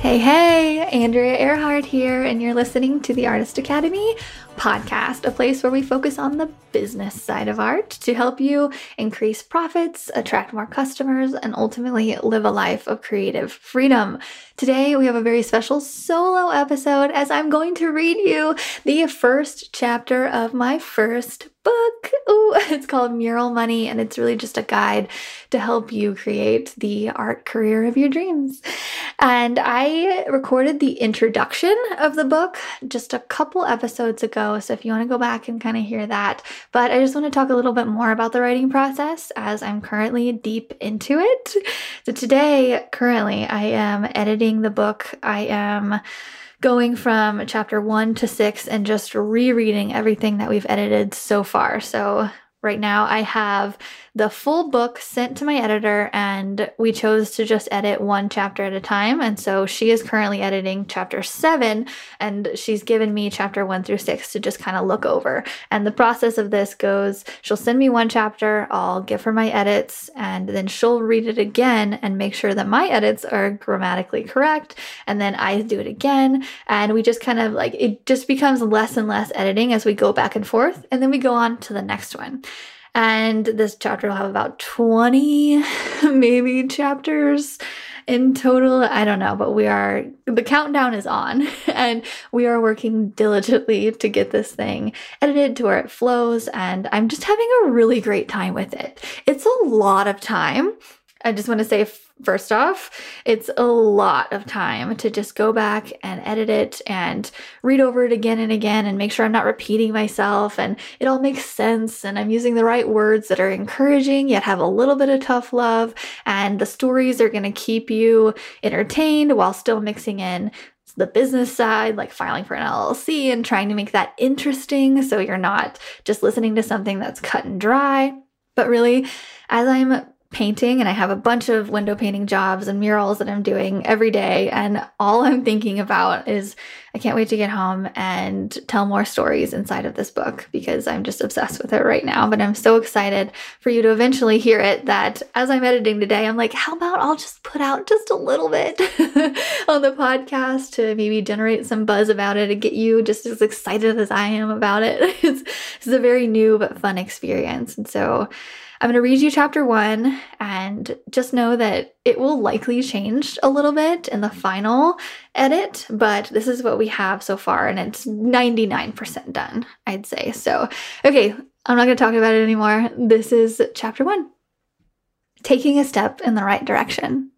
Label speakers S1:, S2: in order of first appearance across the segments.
S1: Hey, hey, Andrea Earhart here, and you're listening to the Artist Academy podcast, a place where we focus on the business side of art to help you increase profits, attract more customers, and ultimately live a life of creative freedom. Today, we have a very special solo episode as I'm going to read you the first chapter of my first book. Ooh, it's called Mural Money, and it's really just a guide to help you create the art career of your dreams. And I recorded the introduction of the book just a couple episodes ago. So if you want to go back and kind of hear that, but I just want to talk a little bit more about the writing process as I'm currently deep into it. So today, currently, I am editing the book. I am going from chapter one to six and just rereading everything that we've edited so far. So right now I have the full book sent to my editor, and we chose to just edit one chapter at a time. And so she is currently editing chapter seven, and she's given me chapter one through six to just kind of look over. And the process of this goes she'll send me one chapter, I'll give her my edits, and then she'll read it again and make sure that my edits are grammatically correct. And then I do it again. And we just kind of like it just becomes less and less editing as we go back and forth. And then we go on to the next one. And this chapter will have about 20, maybe chapters in total. I don't know, but we are, the countdown is on and we are working diligently to get this thing edited to where it flows. And I'm just having a really great time with it. It's a lot of time. I just want to say First off, it's a lot of time to just go back and edit it and read over it again and again and make sure I'm not repeating myself and it all makes sense and I'm using the right words that are encouraging yet have a little bit of tough love and the stories are going to keep you entertained while still mixing in the business side, like filing for an LLC and trying to make that interesting so you're not just listening to something that's cut and dry. But really, as I'm painting and I have a bunch of window painting jobs and murals that I'm doing every day. And all I'm thinking about is I can't wait to get home and tell more stories inside of this book because I'm just obsessed with it right now. But I'm so excited for you to eventually hear it that as I'm editing today, I'm like, how about I'll just put out just a little bit on the podcast to maybe generate some buzz about it and get you just as excited as I am about it. it's, it's a very new but fun experience. And so I'm going to read you chapter one and just know that it will likely change a little bit in the final edit, but this is what we have so far and it's 99% done, I'd say. So, okay, I'm not going to talk about it anymore. This is chapter one Taking a Step in the Right Direction.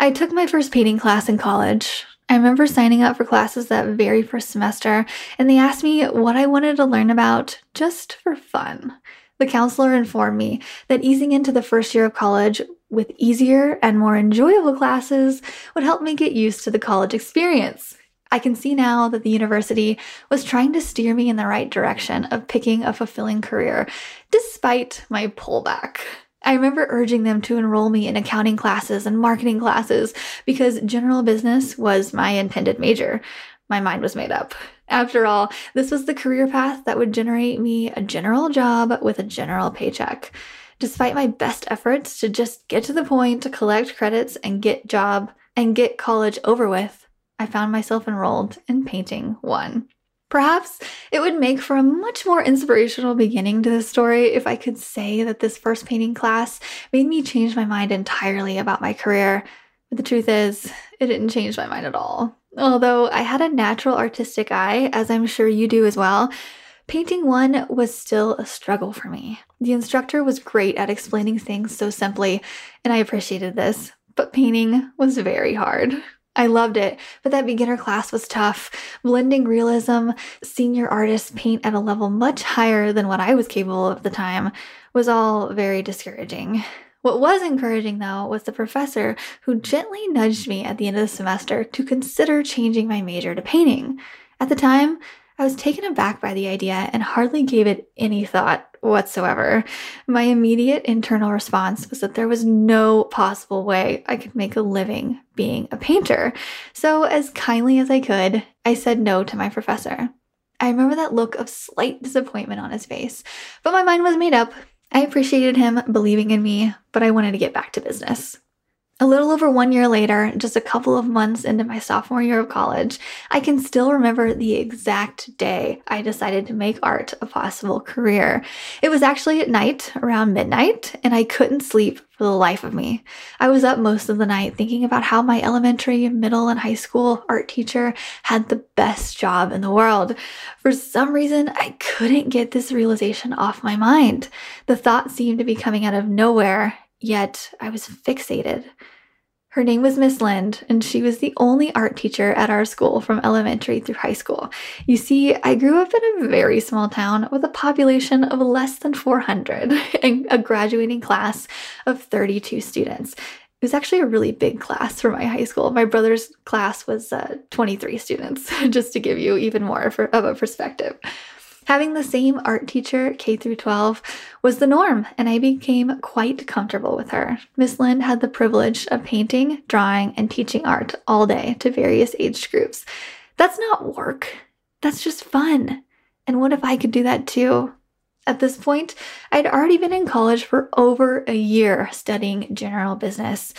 S1: I took my first painting class in college. I remember signing up for classes that very first semester, and they asked me what I wanted to learn about just for fun. The counselor informed me that easing into the first year of college with easier and more enjoyable classes would help me get used to the college experience. I can see now that the university was trying to steer me in the right direction of picking a fulfilling career, despite my pullback. I remember urging them to enroll me in accounting classes and marketing classes because general business was my intended major. My mind was made up. After all, this was the career path that would generate me a general job with a general paycheck. Despite my best efforts to just get to the point to collect credits and get job and get college over with, I found myself enrolled in painting one. Perhaps it would make for a much more inspirational beginning to the story if I could say that this first painting class made me change my mind entirely about my career. But the truth is, it didn't change my mind at all. Although I had a natural artistic eye, as I'm sure you do as well, painting one was still a struggle for me. The instructor was great at explaining things so simply, and I appreciated this, but painting was very hard. I loved it, but that beginner class was tough. Blending realism, senior artists paint at a level much higher than what I was capable of at the time, was all very discouraging. What was encouraging, though, was the professor who gently nudged me at the end of the semester to consider changing my major to painting. At the time, I was taken aback by the idea and hardly gave it any thought whatsoever. My immediate internal response was that there was no possible way I could make a living being a painter. So, as kindly as I could, I said no to my professor. I remember that look of slight disappointment on his face, but my mind was made up I appreciated him believing in me, but I wanted to get back to business. A little over one year later, just a couple of months into my sophomore year of college, I can still remember the exact day I decided to make art a possible career. It was actually at night, around midnight, and I couldn't sleep for the life of me. I was up most of the night thinking about how my elementary, middle, and high school art teacher had the best job in the world. For some reason, I couldn't get this realization off my mind. The thought seemed to be coming out of nowhere, yet I was fixated. Her name was Miss Lind, and she was the only art teacher at our school from elementary through high school. You see, I grew up in a very small town with a population of less than 400 and a graduating class of 32 students. It was actually a really big class for my high school. My brother's class was uh, 23 students, just to give you even more for, of a perspective. Having the same art teacher, K through 12, was the norm, and I became quite comfortable with her. Miss Lind had the privilege of painting, drawing, and teaching art all day to various age groups. That's not work, that's just fun. And what if I could do that too? At this point, I'd already been in college for over a year studying general business.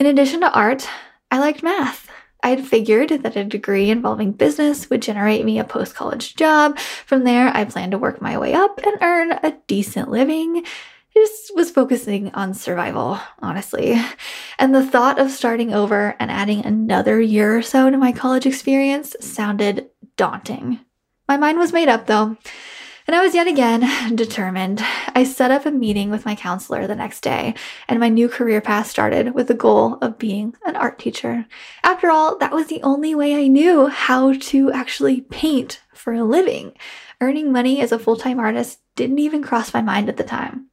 S1: In addition to art, I liked math. I had figured that a degree involving business would generate me a post college job. From there, I planned to work my way up and earn a decent living. I just was focusing on survival, honestly. And the thought of starting over and adding another year or so to my college experience sounded daunting. My mind was made up though. And I was yet again determined. I set up a meeting with my counselor the next day, and my new career path started with the goal of being an art teacher. After all, that was the only way I knew how to actually paint for a living. Earning money as a full time artist didn't even cross my mind at the time.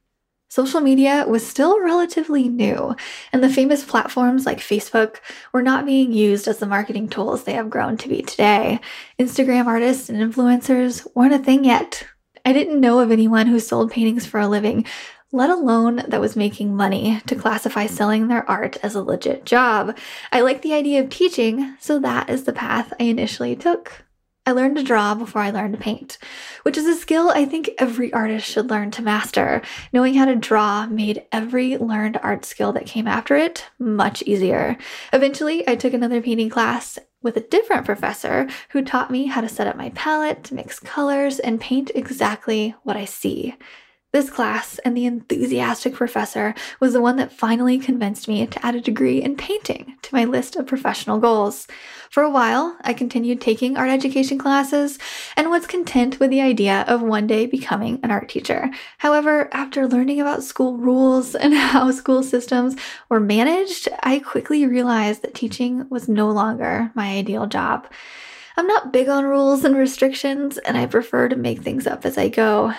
S1: Social media was still relatively new, and the famous platforms like Facebook were not being used as the marketing tools they have grown to be today. Instagram artists and influencers weren't a thing yet. I didn't know of anyone who sold paintings for a living, let alone that was making money to classify selling their art as a legit job. I like the idea of teaching, so that is the path I initially took. I learned to draw before I learned to paint, which is a skill I think every artist should learn to master. Knowing how to draw made every learned art skill that came after it much easier. Eventually, I took another painting class with a different professor who taught me how to set up my palette, mix colors, and paint exactly what I see. This class and the enthusiastic professor was the one that finally convinced me to add a degree in painting to my list of professional goals. For a while, I continued taking art education classes and was content with the idea of one day becoming an art teacher. However, after learning about school rules and how school systems were managed, I quickly realized that teaching was no longer my ideal job. I'm not big on rules and restrictions, and I prefer to make things up as I go.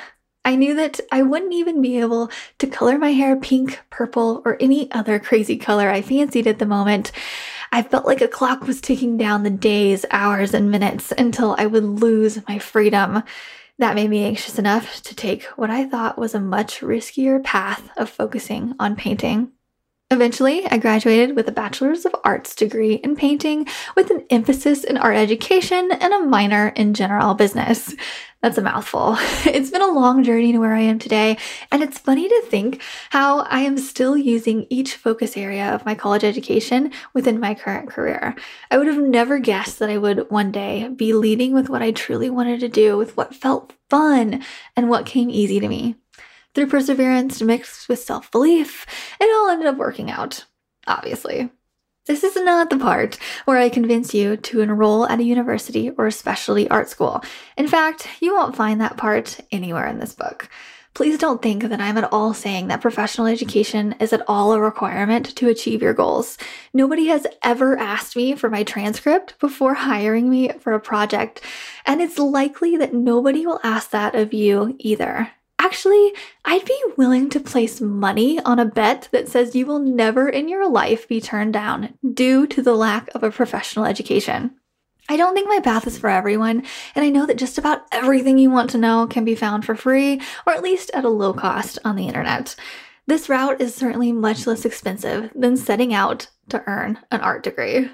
S1: I knew that I wouldn't even be able to color my hair pink, purple, or any other crazy color I fancied at the moment. I felt like a clock was ticking down the days, hours, and minutes until I would lose my freedom. That made me anxious enough to take what I thought was a much riskier path of focusing on painting. Eventually, I graduated with a Bachelor's of Arts degree in painting with an emphasis in art education and a minor in general business. That's a mouthful. It's been a long journey to where I am today, and it's funny to think how I am still using each focus area of my college education within my current career. I would have never guessed that I would one day be leading with what I truly wanted to do, with what felt fun and what came easy to me. Through perseverance mixed with self belief, it all ended up working out, obviously. This is not the part where I convince you to enroll at a university or a specialty art school. In fact, you won't find that part anywhere in this book. Please don't think that I'm at all saying that professional education is at all a requirement to achieve your goals. Nobody has ever asked me for my transcript before hiring me for a project, and it's likely that nobody will ask that of you either. Actually, I'd be willing to place money on a bet that says you will never in your life be turned down due to the lack of a professional education. I don't think my path is for everyone, and I know that just about everything you want to know can be found for free or at least at a low cost on the internet. This route is certainly much less expensive than setting out to earn an art degree.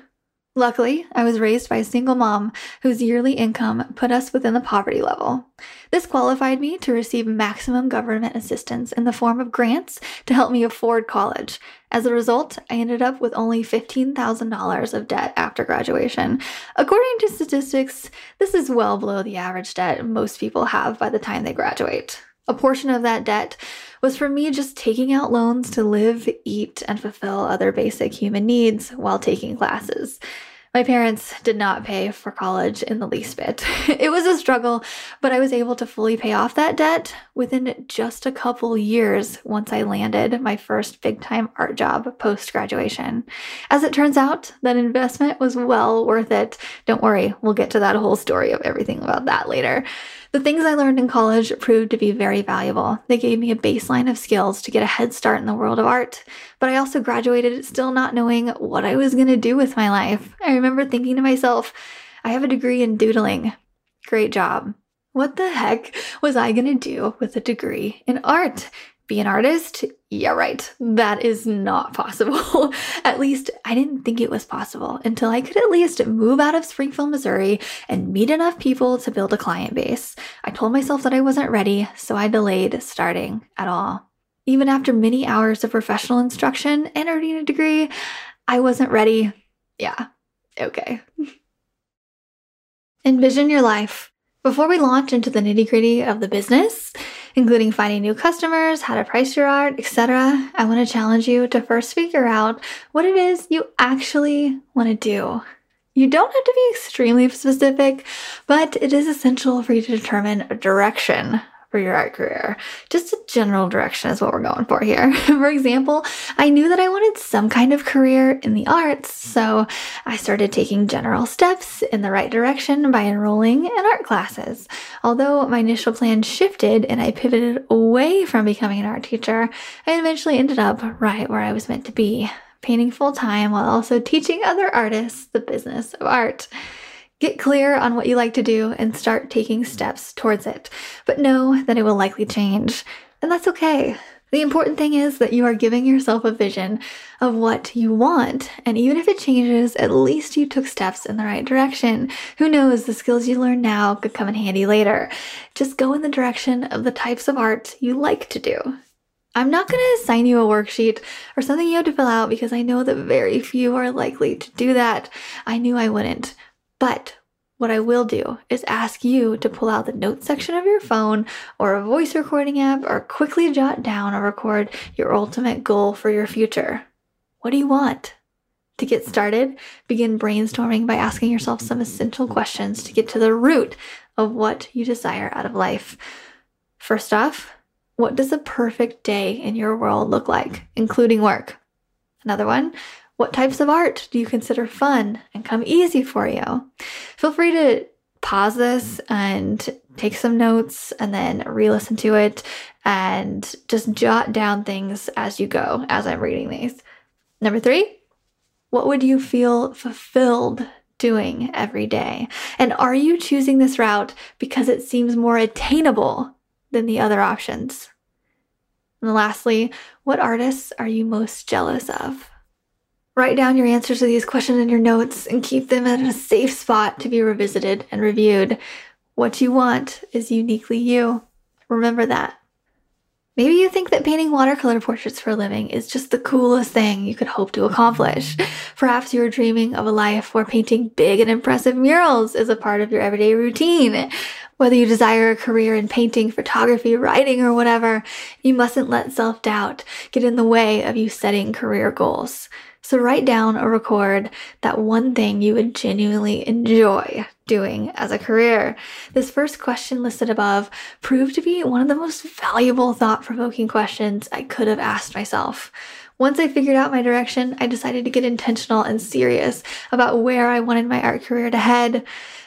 S1: Luckily, I was raised by a single mom whose yearly income put us within the poverty level. This qualified me to receive maximum government assistance in the form of grants to help me afford college. As a result, I ended up with only $15,000 of debt after graduation. According to statistics, this is well below the average debt most people have by the time they graduate. A portion of that debt was for me just taking out loans to live, eat, and fulfill other basic human needs while taking classes. My parents did not pay for college in the least bit. It was a struggle, but I was able to fully pay off that debt within just a couple years once I landed my first big time art job post graduation. As it turns out, that investment was well worth it. Don't worry, we'll get to that whole story of everything about that later. The things I learned in college proved to be very valuable. They gave me a baseline of skills to get a head start in the world of art, but I also graduated still not knowing what I was going to do with my life. I remember thinking to myself, I have a degree in doodling. Great job. What the heck was I going to do with a degree in art? Be an artist? Yeah, right. That is not possible. at least I didn't think it was possible until I could at least move out of Springfield, Missouri and meet enough people to build a client base. I told myself that I wasn't ready, so I delayed starting at all. Even after many hours of professional instruction and earning a degree, I wasn't ready. Yeah, okay. Envision your life. Before we launch into the nitty gritty of the business, including finding new customers, how to price your art, etc., I want to challenge you to first figure out what it is you actually want to do. You don't have to be extremely specific, but it is essential for you to determine a direction for your art career. Just a general direction is what we're going for here. for example, I knew that I wanted some kind of career in the arts, so I started taking general steps in the right direction by enrolling in art classes. Although my initial plan shifted and I pivoted away from becoming an art teacher, I eventually ended up right where I was meant to be, painting full time while also teaching other artists the business of art. Get clear on what you like to do and start taking steps towards it. But know that it will likely change, and that's okay. The important thing is that you are giving yourself a vision of what you want, and even if it changes, at least you took steps in the right direction. Who knows, the skills you learn now could come in handy later. Just go in the direction of the types of art you like to do. I'm not going to assign you a worksheet or something you have to fill out because I know that very few are likely to do that. I knew I wouldn't. But what I will do is ask you to pull out the notes section of your phone or a voice recording app or quickly jot down or record your ultimate goal for your future. What do you want? To get started, begin brainstorming by asking yourself some essential questions to get to the root of what you desire out of life. First off, what does a perfect day in your world look like, including work? Another one, what types of art do you consider fun and come easy for you? Feel free to pause this and take some notes and then re listen to it and just jot down things as you go as I'm reading these. Number three, what would you feel fulfilled doing every day? And are you choosing this route because it seems more attainable than the other options? And lastly, what artists are you most jealous of? Write down your answers to these questions in your notes and keep them at a safe spot to be revisited and reviewed. What you want is uniquely you. Remember that. Maybe you think that painting watercolor portraits for a living is just the coolest thing you could hope to accomplish. Perhaps you're dreaming of a life where painting big and impressive murals is a part of your everyday routine. Whether you desire a career in painting, photography, writing, or whatever, you mustn't let self doubt get in the way of you setting career goals. So write down or record that one thing you would genuinely enjoy doing as a career. This first question listed above proved to be one of the most valuable thought provoking questions I could have asked myself. Once I figured out my direction, I decided to get intentional and serious about where I wanted my art career to head.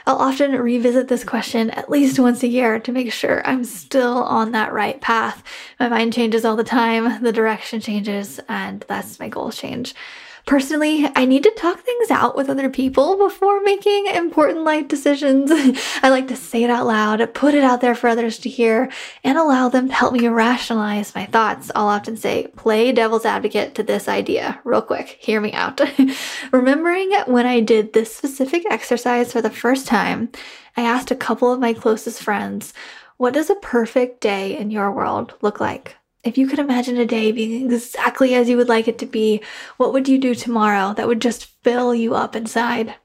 S1: I'll often revisit this question at least once a year to make sure I'm still on that right path. My mind changes all the time, the direction changes, and that's my goals change. Personally, I need to talk things out with other people before making important life decisions. I like to say it out loud, put it out there for others to hear, and allow them to help me rationalize my thoughts. I'll often say, play devil's advocate to this idea. Real quick, hear me out. Remembering when I did this specific exercise for the first time, I asked a couple of my closest friends, what does a perfect day in your world look like? If you could imagine a day being exactly as you would like it to be, what would you do tomorrow that would just fill you up inside?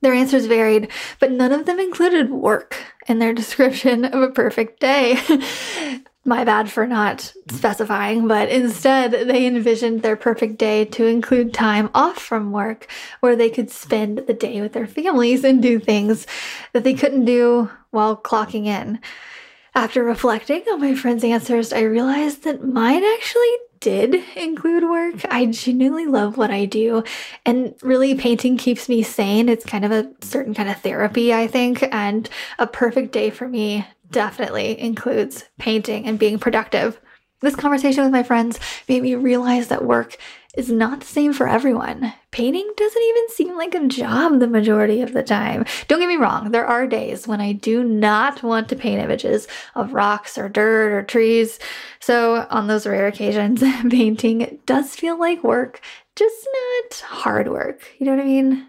S1: Their answers varied, but none of them included work in their description of a perfect day. My bad for not specifying, but instead they envisioned their perfect day to include time off from work where they could spend the day with their families and do things that they couldn't do while clocking in. After reflecting on my friends' answers, I realized that mine actually did include work. I genuinely love what I do, and really, painting keeps me sane. It's kind of a certain kind of therapy, I think, and a perfect day for me definitely includes painting and being productive. This conversation with my friends made me realize that work is not the same for everyone. Painting doesn't even seem like a job the majority of the time. Don't get me wrong, there are days when I do not want to paint images of rocks or dirt or trees. So, on those rare occasions, painting does feel like work, just not hard work. You know what I mean?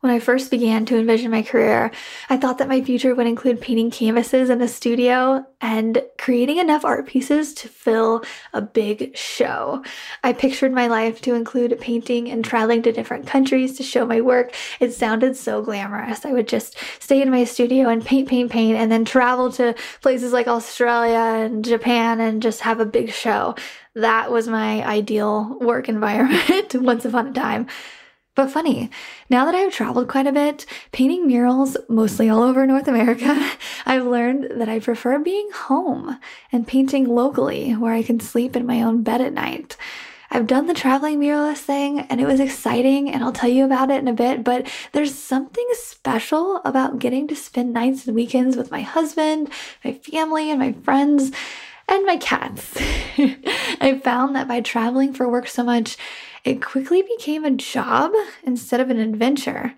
S1: When I first began to envision my career, I thought that my future would include painting canvases in a studio and creating enough art pieces to fill a big show. I pictured my life to include painting and traveling to different countries to show my work. It sounded so glamorous. I would just stay in my studio and paint, paint, paint, and then travel to places like Australia and Japan and just have a big show. That was my ideal work environment once upon a time. But funny, now that I've traveled quite a bit, painting murals mostly all over North America, I've learned that I prefer being home and painting locally where I can sleep in my own bed at night. I've done the traveling muralist thing and it was exciting, and I'll tell you about it in a bit. But there's something special about getting to spend nights and weekends with my husband, my family, and my friends, and my cats. I found that by traveling for work so much, it quickly became a job instead of an adventure.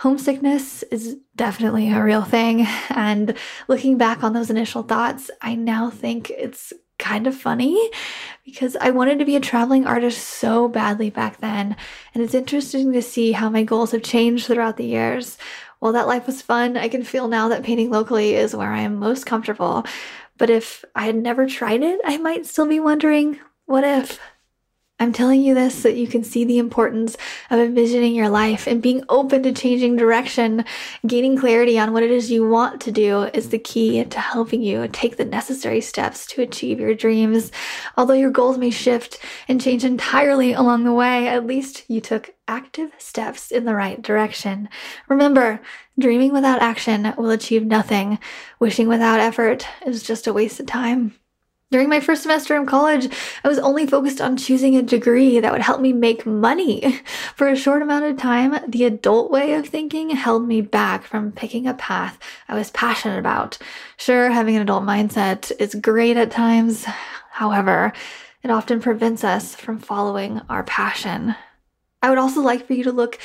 S1: Homesickness is definitely a real thing. And looking back on those initial thoughts, I now think it's kind of funny because I wanted to be a traveling artist so badly back then. And it's interesting to see how my goals have changed throughout the years. While that life was fun, I can feel now that painting locally is where I am most comfortable. But if I had never tried it, I might still be wondering what if? I'm telling you this so that you can see the importance of envisioning your life and being open to changing direction. Gaining clarity on what it is you want to do is the key to helping you take the necessary steps to achieve your dreams. Although your goals may shift and change entirely along the way, at least you took active steps in the right direction. Remember, dreaming without action will achieve nothing. Wishing without effort is just a waste of time. During my first semester in college, I was only focused on choosing a degree that would help me make money. For a short amount of time, the adult way of thinking held me back from picking a path I was passionate about. Sure, having an adult mindset is great at times. However, it often prevents us from following our passion. I would also like for you to look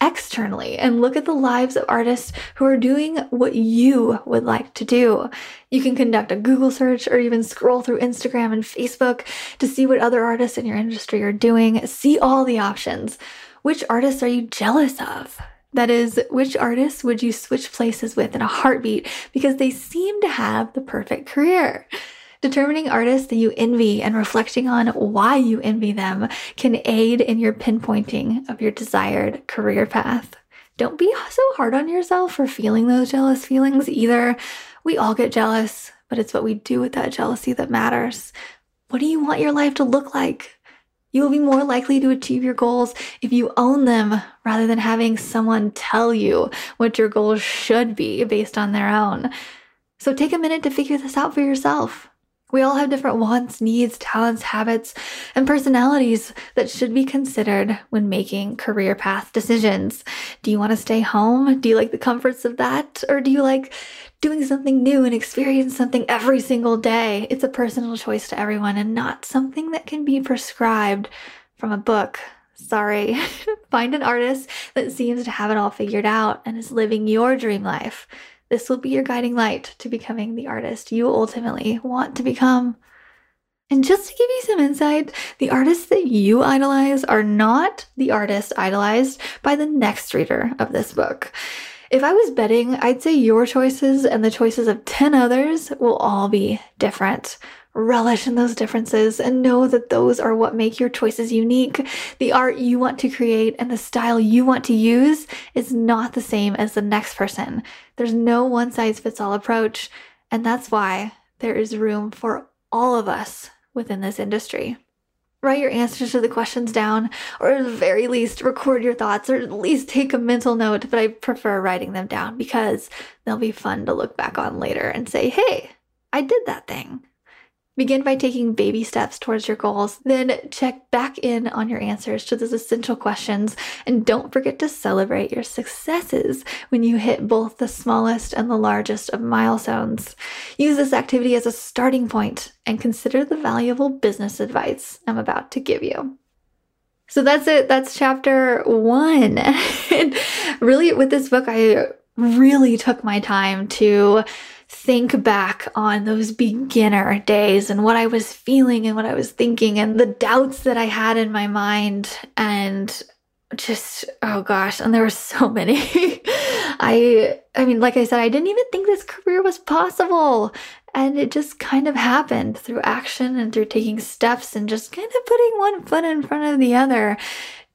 S1: externally and look at the lives of artists who are doing what you would like to do. You can conduct a Google search or even scroll through Instagram and Facebook to see what other artists in your industry are doing. See all the options. Which artists are you jealous of? That is, which artists would you switch places with in a heartbeat because they seem to have the perfect career? Determining artists that you envy and reflecting on why you envy them can aid in your pinpointing of your desired career path. Don't be so hard on yourself for feeling those jealous feelings either. We all get jealous, but it's what we do with that jealousy that matters. What do you want your life to look like? You will be more likely to achieve your goals if you own them rather than having someone tell you what your goals should be based on their own. So take a minute to figure this out for yourself. We all have different wants, needs, talents, habits, and personalities that should be considered when making career path decisions. Do you want to stay home? Do you like the comforts of that? Or do you like doing something new and experience something every single day? It's a personal choice to everyone and not something that can be prescribed from a book. Sorry. Find an artist that seems to have it all figured out and is living your dream life. This will be your guiding light to becoming the artist you ultimately want to become. And just to give you some insight, the artists that you idolize are not the artist idolized by the next reader of this book. If I was betting, I'd say your choices and the choices of 10 others will all be different. Relish in those differences and know that those are what make your choices unique. The art you want to create and the style you want to use is not the same as the next person. There's no one size fits all approach, and that's why there is room for all of us within this industry. Write your answers to the questions down, or at the very least, record your thoughts, or at least take a mental note. But I prefer writing them down because they'll be fun to look back on later and say, hey, I did that thing. Begin by taking baby steps towards your goals, then check back in on your answers to those essential questions, and don't forget to celebrate your successes when you hit both the smallest and the largest of milestones. Use this activity as a starting point and consider the valuable business advice I'm about to give you. So that's it. That's chapter one. really, with this book, I really took my time to think back on those beginner days and what I was feeling and what I was thinking and the doubts that I had in my mind and just oh gosh and there were so many. I i mean like i said i didn't even think this career was possible. And it just kind of happened through action and through taking steps and just kind of putting one foot in front of the other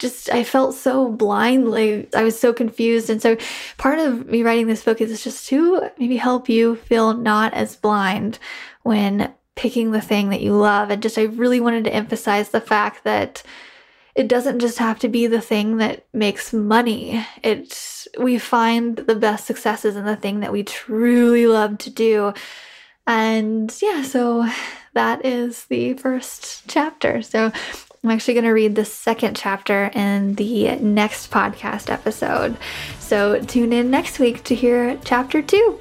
S1: just I felt so blind, like I was so confused. And so part of me writing this book is just to maybe help you feel not as blind when picking the thing that you love. And just I really wanted to emphasize the fact that it doesn't just have to be the thing that makes money. It's we find the best successes in the thing that we truly love to do. And yeah, so that is the first chapter. So I'm actually going to read the second chapter in the next podcast episode. So tune in next week to hear chapter two.